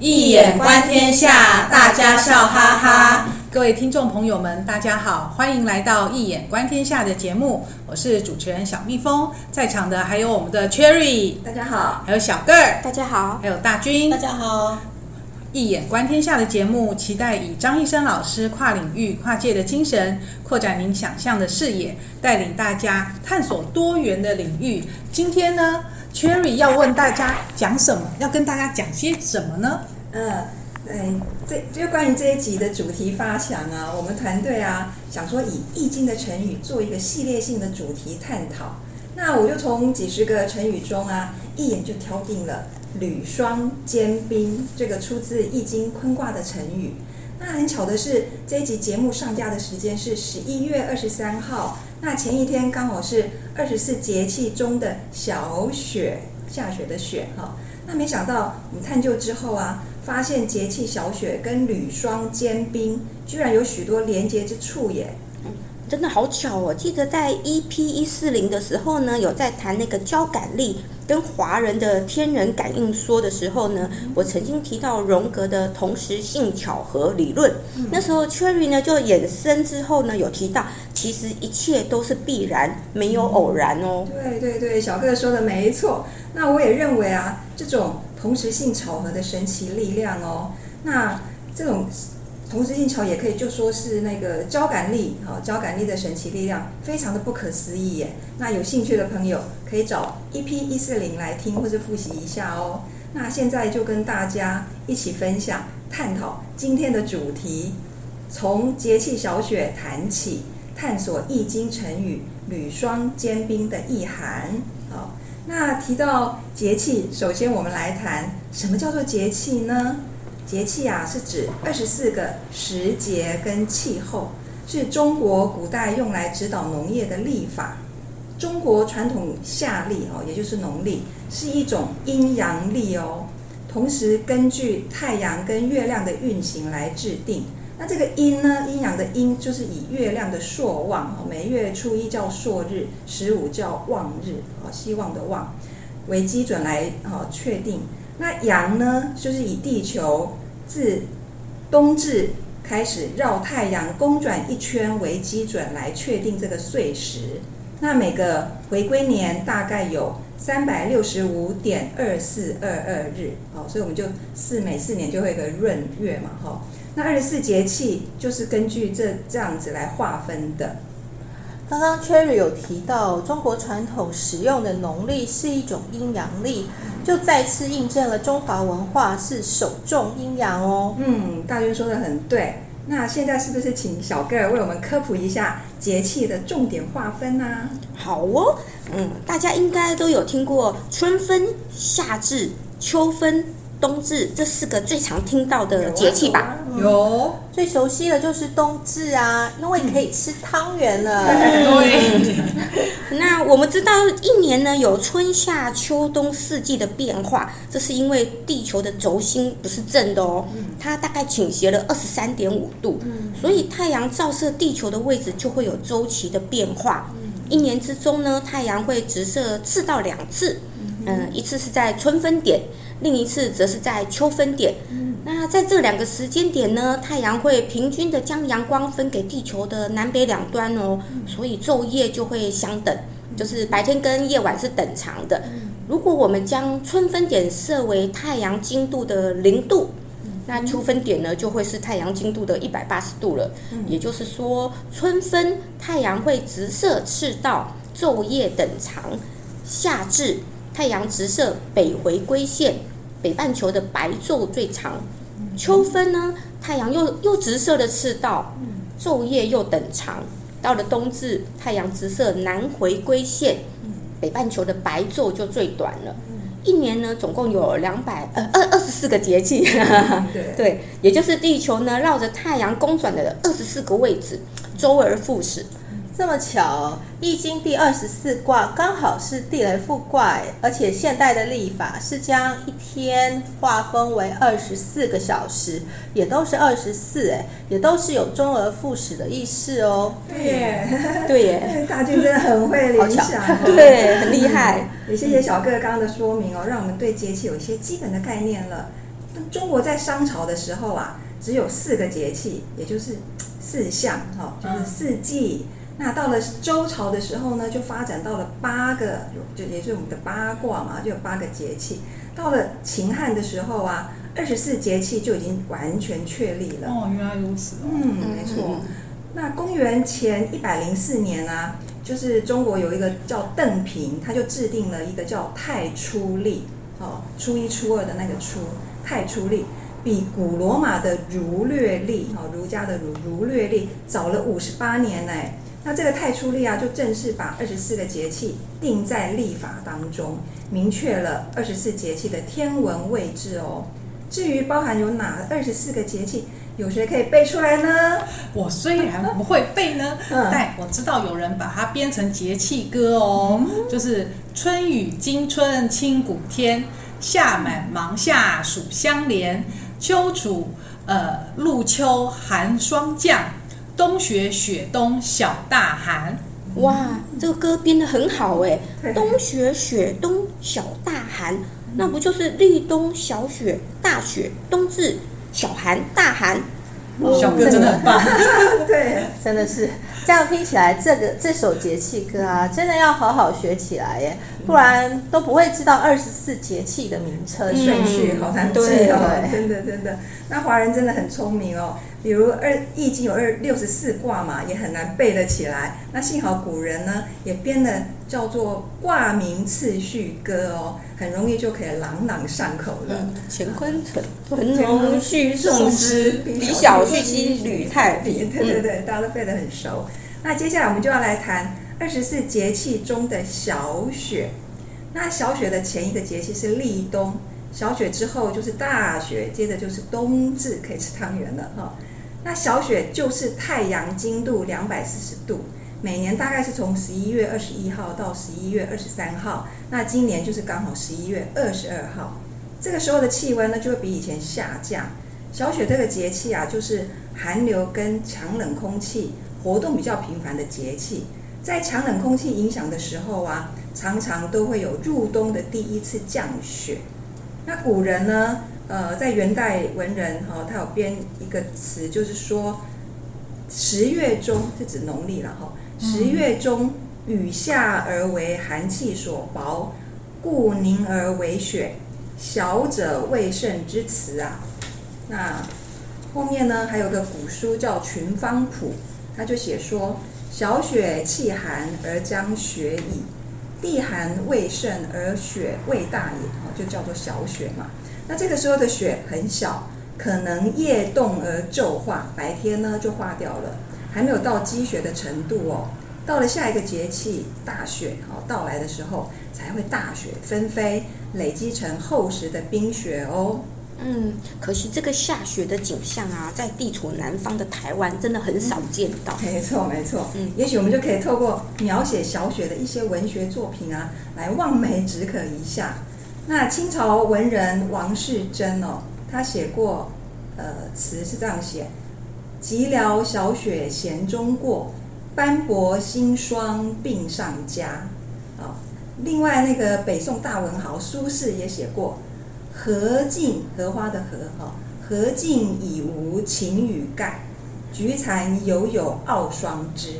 易眼观天下，大家笑哈哈。各位听众朋友们，大家好，欢迎来到一眼观天下的节目，我是主持人小蜜蜂，在场的还有我们的 Cherry，大家好，还有小个儿，大家好，还有大军，大家好。一眼观天下的节目，期待以张一生老师跨领域、跨界的精神，扩展您想象的视野，带领大家探索多元的领域。今天呢，Cherry 要问大家讲什么？要跟大家讲些什么呢？呃，嗯，这就关于这一集的主题发想啊，我们团队啊想说以易经的成语做一个系列性的主题探讨。那我就从几十个成语中啊，一眼就挑定了。履霜坚冰，这个出自《易经》坤卦的成语。那很巧的是，这一集节目上架的时间是十一月二十三号。那前一天刚好是二十四节气中的小雪，下雪的雪哈。那没想到我们探究之后啊，发现节气小雪跟履霜坚冰居然有许多连结之处耶。真的好巧哦！记得在 EP 一四零的时候呢，有在谈那个交感力跟华人的天人感应说的时候呢，我曾经提到荣格的同时性巧合理论。那时候 Cherry 呢就衍生之后呢，有提到其实一切都是必然，没有偶然哦。对对对，小哥说的没错。那我也认为啊，这种同时性巧合的神奇力量哦，那这种。同时性巧也可以就说是那个交感力，哈，交感力的神奇力量非常的不可思议耶。那有兴趣的朋友可以找 EP 一四零来听或者复习一下哦。那现在就跟大家一起分享探讨今天的主题，从节气小雪谈起，探索易经成语履霜坚冰的意涵。好，那提到节气，首先我们来谈什么叫做节气呢？节气啊，是指二十四个时节跟气候，是中国古代用来指导农业的历法。中国传统夏历哦，也就是农历，是一种阴阳历哦。同时根据太阳跟月亮的运行来制定。那这个阴呢，阴阳的阴就是以月亮的朔望哦，每月初一叫朔日，十五叫望日哦，希望的望为基准来哦确定。那阳呢，就是以地球自冬至开始绕太阳公转一圈为基准来确定这个岁时。那每个回归年大概有三百六十五点二四二二日，好，所以我们就四每四年就会有个闰月嘛，哈。那二十四节气就是根据这这样子来划分的。刚刚 Cherry 有提到，中国传统使用的农历是一种阴阳历，就再次印证了中华文化是首重阴阳哦。嗯，大军说的很对。那现在是不是请小个儿为我们科普一下节气的重点划分呢？啊？好哦，嗯，大家应该都有听过春分、夏至、秋分。冬至这四个最常听到的节气吧？有，啊有嗯、最熟悉的就是冬至啊，因为可以吃汤圆了。那我们知道一年呢有春夏秋冬四季的变化，这是因为地球的轴心不是正的哦，它大概倾斜了二十三点五度，所以太阳照射地球的位置就会有周期的变化。一年之中呢，太阳会直射赤道两次，嗯，一次是在春分点。另一次则是在秋分点，那在这两个时间点呢，太阳会平均的将阳光分给地球的南北两端哦，所以昼夜就会相等，就是白天跟夜晚是等长的。如果我们将春分点设为太阳经度的零度，那秋分点呢就会是太阳经度的一百八十度了。也就是说，春分太阳会直射赤道，昼夜等长；夏至太阳直射北回归线。北半球的白昼最长，秋分呢，太阳又又直射了赤道，昼夜又等长。到了冬至，太阳直射南回归线，北半球的白昼就最短了。一年呢，总共有两百呃二二十四个节气，对 对，也就是地球呢绕着太阳公转的二十四个位置，周而复始。这么巧，《易经》第二十四卦刚好是地雷复卦，而且现代的历法是将一天划分为二十四个小时，也都是二十四，哎，也都是有周而复始的意思哦。对耶，对耶，大军真的很会联想，对，很厉害。也谢谢小哥刚刚的说明哦，让我们对节气有一些基本的概念了。中国在商朝的时候啊，只有四个节气，也就是四象，哈，就是四季。那到了周朝的时候呢，就发展到了八个，就也就是我们的八卦嘛，就有八个节气。到了秦汉的时候啊，二十四节气就已经完全确立了。哦，原来如此哦。嗯，没错。那公元前一百零四年啊，就是中国有一个叫邓平，他就制定了一个叫太初历，哦，初一初二的那个初，太初历，比古罗马的儒略历，哦，儒家的儒儒略历早了五十八年呢。那这个太初历啊，就正式把二十四个节气定在历法当中，明确了二十四节气的天文位置哦。至于包含有哪二十四个节气，有谁可以背出来呢？我虽然不会背呢，嗯、但我知道有人把它编成节气歌哦，嗯、就是春雨惊春清谷天，夏满芒夏暑相连，秋处呃露秋寒霜降。冬雪雪冬小大寒，哇，这个歌编得很好哎！冬雪雪冬小大寒，那不就是立冬小雪大雪，冬至小寒大寒？小哥真的很棒，对，真的是这样听起来，这个这首节气歌啊，真的要好好学起来耶，不然都不会知道二十四节气的名称顺序，好难记哦，真的真的。那华人真的很聪明哦。比如二易经有二六十四卦嘛，也很难背得起来。那幸好古人呢也编了叫做卦名次序歌哦，很容易就可以朗朗上口了。乾坤屯，屯龙序宋诗，比小溪吕太平。对对对，大家都背得很熟。那接下来我们就要来谈二十四节气中的小雪。那小雪的前一个节气是立冬，小雪之后就是大雪，接着就是冬至，可以吃汤圆了哈。那小雪就是太阳经度两百四十度，每年大概是从十一月二十一号到十一月二十三号。那今年就是刚好十一月二十二号，这个时候的气温呢就会比以前下降。小雪这个节气啊，就是寒流跟强冷空气活动比较频繁的节气。在强冷空气影响的时候啊，常常都会有入冬的第一次降雪。那古人呢？呃，在元代文人哈、哦，他有编一个词，就是说十月中是指农历了哈。十月中雨下而为寒气所薄，故凝而为雪。小者未甚之词啊。那后面呢，还有个古书叫《群芳谱》，他就写说：小雪气寒而将雪矣，地寒未盛而雪未大也，哦，就叫做小雪嘛。那这个时候的雪很小，可能夜冻而骤化，白天呢就化掉了，还没有到积雪的程度哦。到了下一个节气大雪哦到来的时候，才会大雪纷飞，累积成厚实的冰雪哦。嗯，可惜这个下雪的景象啊，在地处南方的台湾真的很少见到。嗯、没错，没错。嗯，也许我们就可以透过描写小雪的一些文学作品啊，来望梅止渴一下。那清朝文人王士禛哦，他写过，呃，词是这样写：寂寥小雪闲中过，斑驳新霜鬓上加。啊，另外那个北宋大文豪苏轼也写过：荷尽荷花的荷哈，荷尽已无擎雨盖，菊残犹有傲霜枝。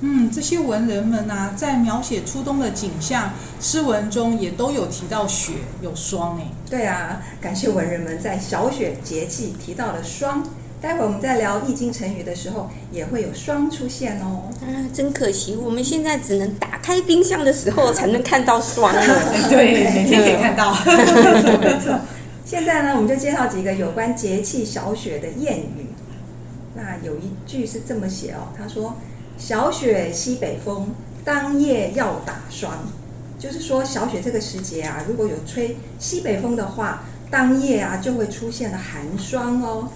嗯，这些文人们啊，在描写初冬的景象，诗文中也都有提到雪有霜诶。对啊，感谢文人们在小雪节气提到了霜。待会儿我们在聊易经成语的时候，也会有霜出现哦。啊，真可惜，我们现在只能打开冰箱的时候才能看到霜了。对，每天可以看到。没错。现在呢，我们就介绍几个有关节气小雪的谚语。那有一句是这么写哦，他说。小雪西北风，当夜要打霜。就是说，小雪这个时节啊，如果有吹西北风的话，当夜啊就会出现了寒霜哦。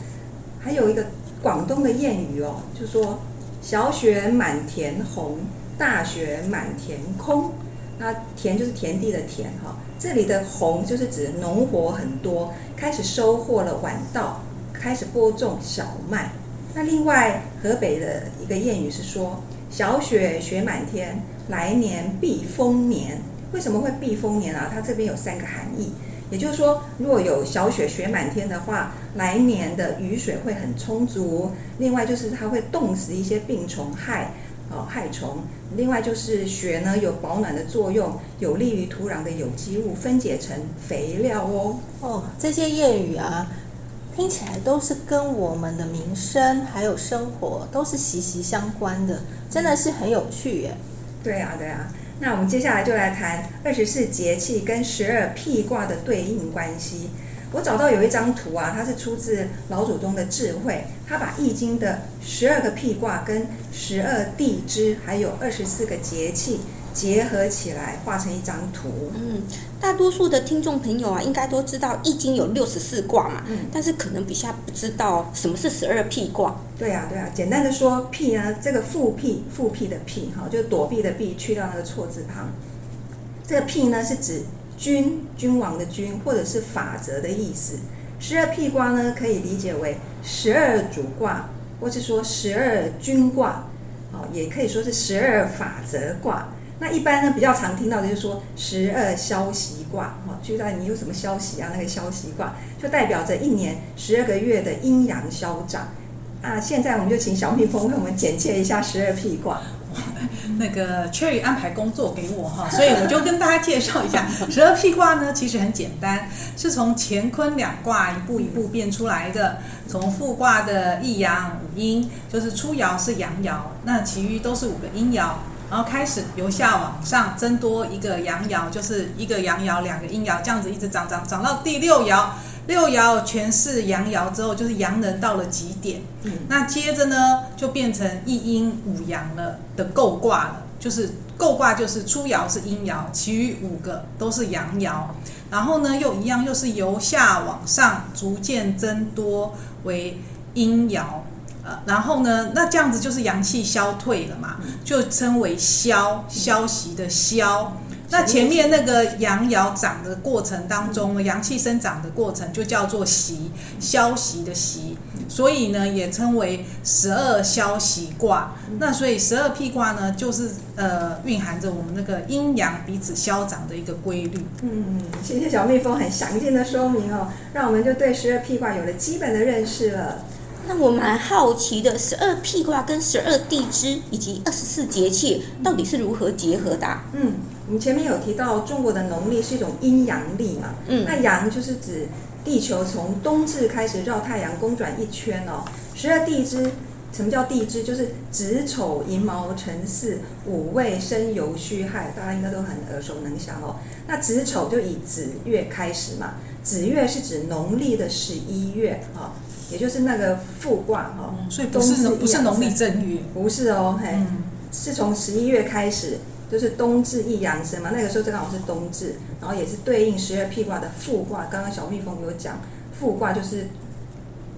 还有一个广东的谚语哦，就说小雪满田红，大雪满田空。那田就是田地的田哈，这里的红就是指农活很多，开始收获了晚稻，开始播种小麦。那另外，河北的一个谚语是说：“小雪雪满天，来年必丰年。”为什么会必丰年啊？它这边有三个含义。也就是说，如果有小雪雪满天的话，来年的雨水会很充足。另外就是它会冻死一些病虫害，哦害虫。另外就是雪呢有保暖的作用，有利于土壤的有机物分解成肥料哦。哦，这些谚语啊，听起来都是跟我们的民生还有生活都是息息相关的，真的是很有趣耶。对啊，对啊。那我们接下来就来谈二十四节气跟十二辟卦的对应关系。我找到有一张图啊，它是出自老祖宗的智慧，他把《易经》的十二个辟卦跟十二地支，还有二十四个节气。结合起来画成一张图。嗯，大多数的听众朋友啊，应该都知道《易经》有六十四卦嘛。嗯。但是可能比较不知道什么是十二辟卦。对啊，对啊。简单的说，辟呢，这个复辟，复辟的辟，哈，就是躲避的避，去掉那个错字旁。这个辟呢，是指君，君王的君，或者是法则的意思。十二辟卦呢，可以理解为十二主卦，或是说十二君卦，哦，也可以说是十二法则卦。那一般呢，比较常听到的就是说十二消息卦，哈，就在你有什么消息啊？那个消息卦就代表着一年十二个月的阴阳消长。啊，现在我们就请小蜜蜂为我们简介一下十二辟卦。那个 Cherry 安排工作给我哈，所以我就跟大家介绍一下十二辟卦呢，其实很简单，是从乾坤两卦一步一步变出来的。从复卦的一阳五阴，就是初爻是阳爻，那其余都是五个阴爻。然后开始由下往上增多一个阳爻，就是一个阳爻，两个阴爻，这样子一直涨涨涨到第六爻，六爻全是阳爻之后，就是阳能到了极点。嗯，那接着呢，就变成一阴五阳了的构卦了，就是构卦就是初爻是阴爻，其余五个都是阳爻。然后呢，又一样，又是由下往上逐渐增多为阴爻。呃，然后呢，那这样子就是阳气消退了嘛，就称为消，消息的消。那前面那个阳爻长的过程当中，阳气生长的过程就叫做息，消息的息。所以呢，也称为十二消息卦。那所以十二辟卦呢，就是呃蕴含着我们那个阴阳彼此消长的一个规律。嗯嗯，谢谢小蜜蜂很详尽的说明哦，让我们就对十二辟卦有了基本的认识了。那我蛮好奇的，十二辟卦跟十二地支以及二十四节气到底是如何结合的啊？嗯，我们前面有提到中国的农历是一种阴阳历嘛，嗯，那阳就是指地球从冬至开始绕太阳公转一圈哦。十二地支，什么叫地支？就是子丑寅卯辰巳午未申酉戌亥，大家应该都很耳熟能详哦。那子丑就以子月开始嘛，子月是指农历的十一月啊。也就是那个复卦哈，所以不是不是农历正月，不是哦，嘿，嗯、是从十一月开始，就是冬至一阳生嘛，那个时候正好是冬至，然后也是对应十二辟卦的复卦。刚刚小蜜蜂有讲，复卦就是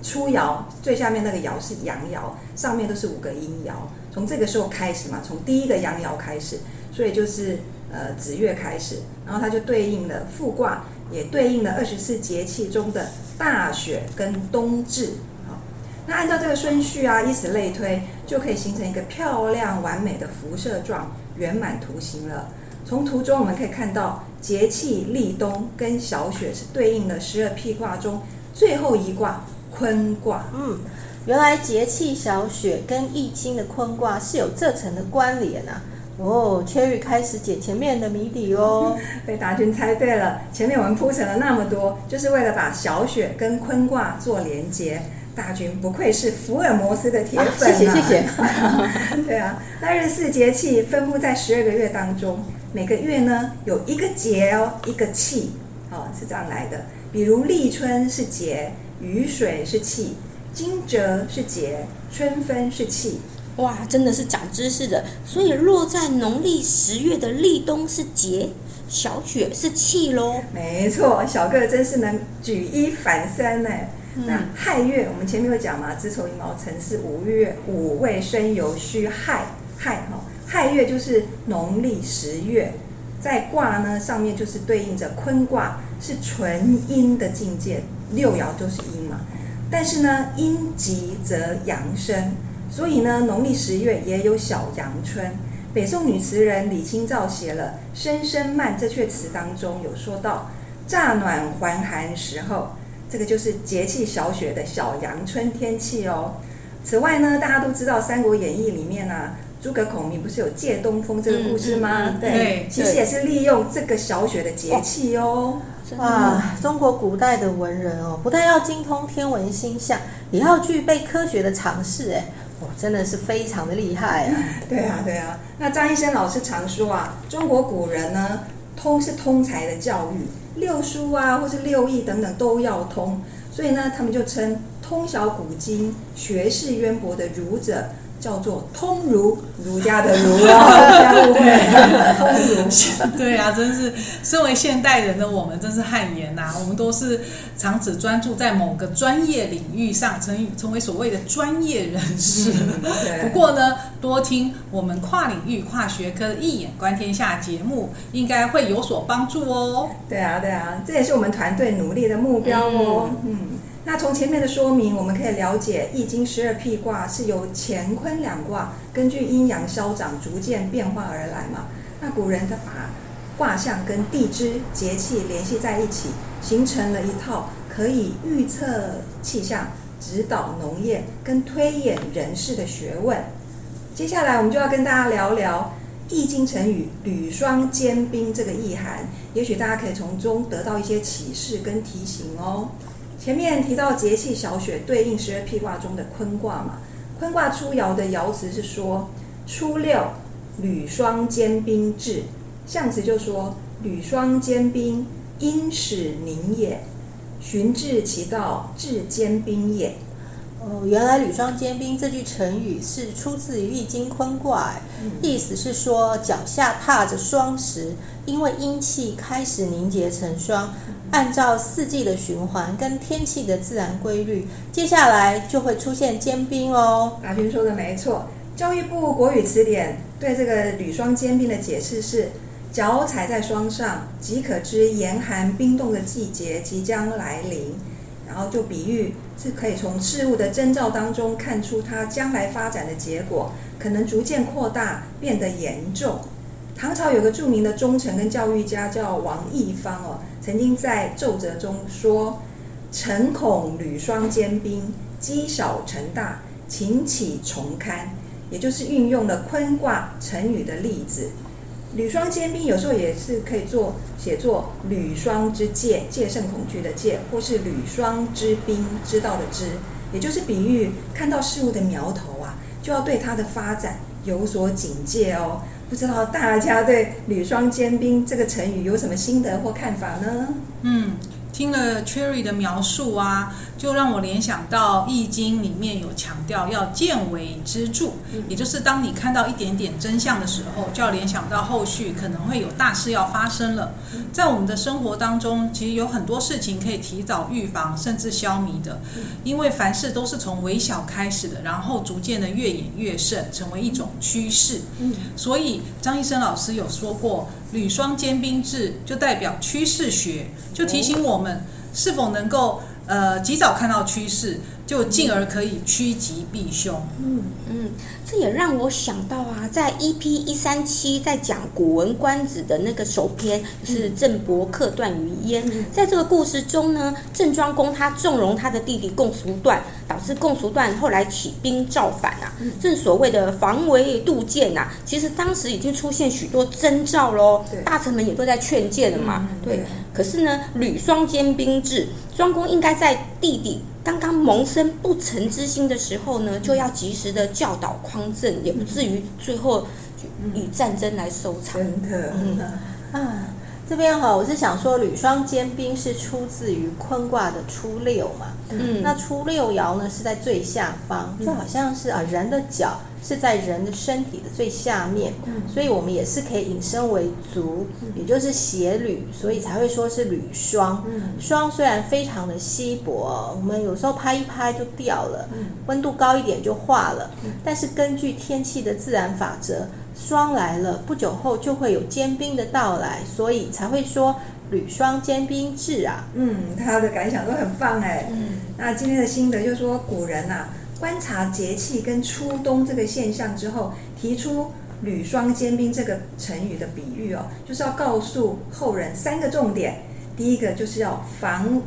初爻最下面那个爻是阳爻，上面都是五个阴爻，从这个时候开始嘛，从第一个阳爻开始，所以就是呃子月开始，然后它就对应了复卦。也对应了二十四节气中的大雪跟冬至，好，那按照这个顺序啊，以此类推，就可以形成一个漂亮完美的辐射状圆满图形了。从图中我们可以看到，节气立冬跟小雪是对应了十二辟卦中最后一卦坤卦。嗯，原来节气小雪跟易经的坤卦是有这层的关联啊。哦，Cherry 开始解前面的谜底哦，被大军猜对了。前面我们铺陈了那么多，就是为了把小雪跟坤卦做连接。大军不愧是福尔摩斯的铁粉啊！谢谢谢谢。对啊，那二十四节气分布在十二个月当中，每个月呢有一个节哦，一个气，哦，是这样来的。比如立春是节，雨水是气，惊蛰是节，春分是气。哇，真的是长知识的。所以落在农历十月的立冬是节，小雪是气喽。没错，小个真是能举一反三呢。嗯、那亥月，我们前面有讲嘛，子丑寅卯辰巳五月午未申酉戌亥亥哈。亥月就是农历十月，在卦呢上面就是对应着坤卦，是纯阴的境界，六爻都是阴嘛。但是呢，阴极则阳生。所以呢，农历十月也有小阳春。北宋女词人李清照写了《声声慢》这阙词当中有说到：“乍暖还寒时候，这个就是节气小雪的小阳春天气哦。此外呢，大家都知道《三国演义》里面啊，诸葛孔明不是有借东风这个故事吗？嗯嗯嗯、对，对其实也是利用这个小雪的节气哦。哇，中国古代的文人哦，不但要精通天文星象，也要具备科学的常识，哎，真的是非常的厉害啊！对啊，对啊。那张医生老师常说啊，中国古人呢，通是通才的教育，六书啊，或是六艺等等都要通，所以呢，他们就称。通晓古今、学识渊博的儒者叫做通儒，儒家的儒 啊，通儒。对啊，真是身为现代人的我们，真是汗颜呐！我们都是常只专注在某个专业领域上，成成为所谓的专业人士。嗯、不过呢，多听我们跨领域、跨学科的《易眼观天下》节目，应该会有所帮助哦。对啊，对啊，这也是我们团队努力的目标哦。嗯。嗯那从前面的说明，我们可以了解《易经》十二辟卦是由乾坤两卦根据阴阳消长逐渐变化而来嘛。那古人他把卦象跟地支节气联系在一起，形成了一套可以预测气象、指导农业跟推演人事的学问。接下来我们就要跟大家聊聊《易经》成语“履霜坚冰”这个意涵，也许大家可以从中得到一些启示跟提醒哦。前面提到节气小雪对应十二辟卦中的坤卦嘛，坤卦初爻的爻辞是说初六履霜坚冰至，象辞就说履霜坚冰，因始凝也，循至其道，至坚冰也。哦，原来“履霜坚冰”这句成语是出自于《易经》坤卦，嗯，意思是说脚下踏着霜石，因为阴气开始凝结成霜，按照四季的循环跟天气的自然规律，接下来就会出现坚冰哦。阿军说的没错，教育部国语词典对这个“履霜坚冰”的解释是：脚踩在霜上，即可知严寒冰冻的季节即将来临。然后就比喻是可以从事物的征兆当中看出它将来发展的结果，可能逐渐扩大，变得严重。唐朝有个著名的忠臣跟教育家叫王义方哦，曾经在奏折中说：“臣恐履霜坚冰，积少成大，请起重刊。”也就是运用了坤卦成语的例子。履霜坚冰有时候也是可以做写作履霜之戒，戒慎恐惧的戒，或是履霜之兵，知道的知，也就是比喻看到事物的苗头啊，就要对它的发展有所警戒哦。不知道大家对女双兼兵这个成语有什么心得或看法呢？嗯。听了 Cherry 的描述啊，就让我联想到《易经》里面有强调要见微知著，也就是当你看到一点点真相的时候，就要联想到后续可能会有大事要发生了。在我们的生活当中，其实有很多事情可以提早预防，甚至消弭的，因为凡事都是从微小开始的，然后逐渐的越演越盛，成为一种趋势。所以张医生老师有说过。履霜坚冰至，就代表趋势学，就提醒我们是否能够呃及早看到趋势，就进而可以趋吉避凶。嗯嗯，这也让我想到啊，在 EP 一三七在讲《古文观止》的那个首篇，是郑伯克段于鄢。在这个故事中呢，郑庄公他纵容他的弟弟共叔段，导致共叔段后来起兵造反啊。正所谓的防微杜渐啊，其实当时已经出现许多征兆喽，大臣们也都在劝谏了嘛。对，可是呢，吕双兼兵制，庄公应该在弟弟。刚刚萌生不臣之心的时候呢，就要及时的教导匡正，也不至于最后以战争来收场。真的，嗯。啊，这边哈，我是想说，履霜坚冰是出自于坤卦的初六嘛，嗯，那初六爻呢是在最下方，就好像是啊人的脚。是在人的身体的最下面，所以我们也是可以引申为足，也就是鞋履，所以才会说是履霜。霜虽然非常的稀薄，我们有时候拍一拍就掉了，温度高一点就化了。但是根据天气的自然法则，霜来了不久后就会有坚冰的到来，所以才会说履霜坚冰至啊。嗯，他的感想都很棒哎。嗯，那今天的心得就是说古人呐、啊。观察节气跟初冬这个现象之后，提出“履霜坚冰”这个成语的比喻哦，就是要告诉后人三个重点：第一个就是要防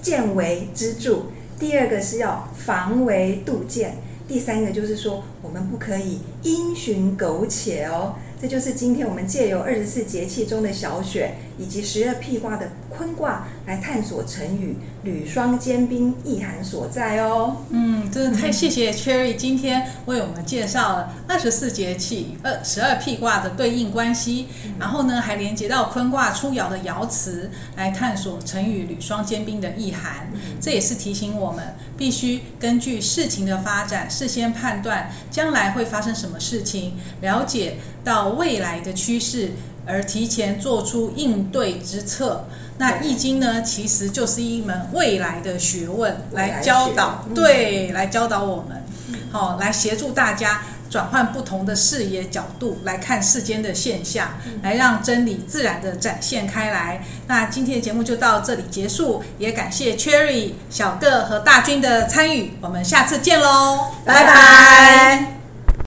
见微知著，第二个是要防为杜渐，第三个就是说我们不可以因循苟且哦。这就是今天我们借由二十四节气中的小雪以及十二辟卦的坤卦来探索成语“履霜坚冰”意涵所在哦。嗯，真的太谢谢 Cherry 今天为我们介绍了二十四节气、二十二辟卦的对应关系，然后呢还连接到坤卦初爻的爻辞来探索成语“履霜坚冰”的意涵。这也是提醒我们必须根据事情的发展，事先判断将来会发生什么事情，了解到未来的趋势。而提前做出应对之策，那《易经》呢，其实就是一门未来的学问，来教导，对，来教导我们，好，来协助大家转换不同的视野角度来看世间的现象，来让真理自然的展现开来。那今天的节目就到这里结束，也感谢 Cherry、小个和大军的参与，我们下次见喽，拜拜。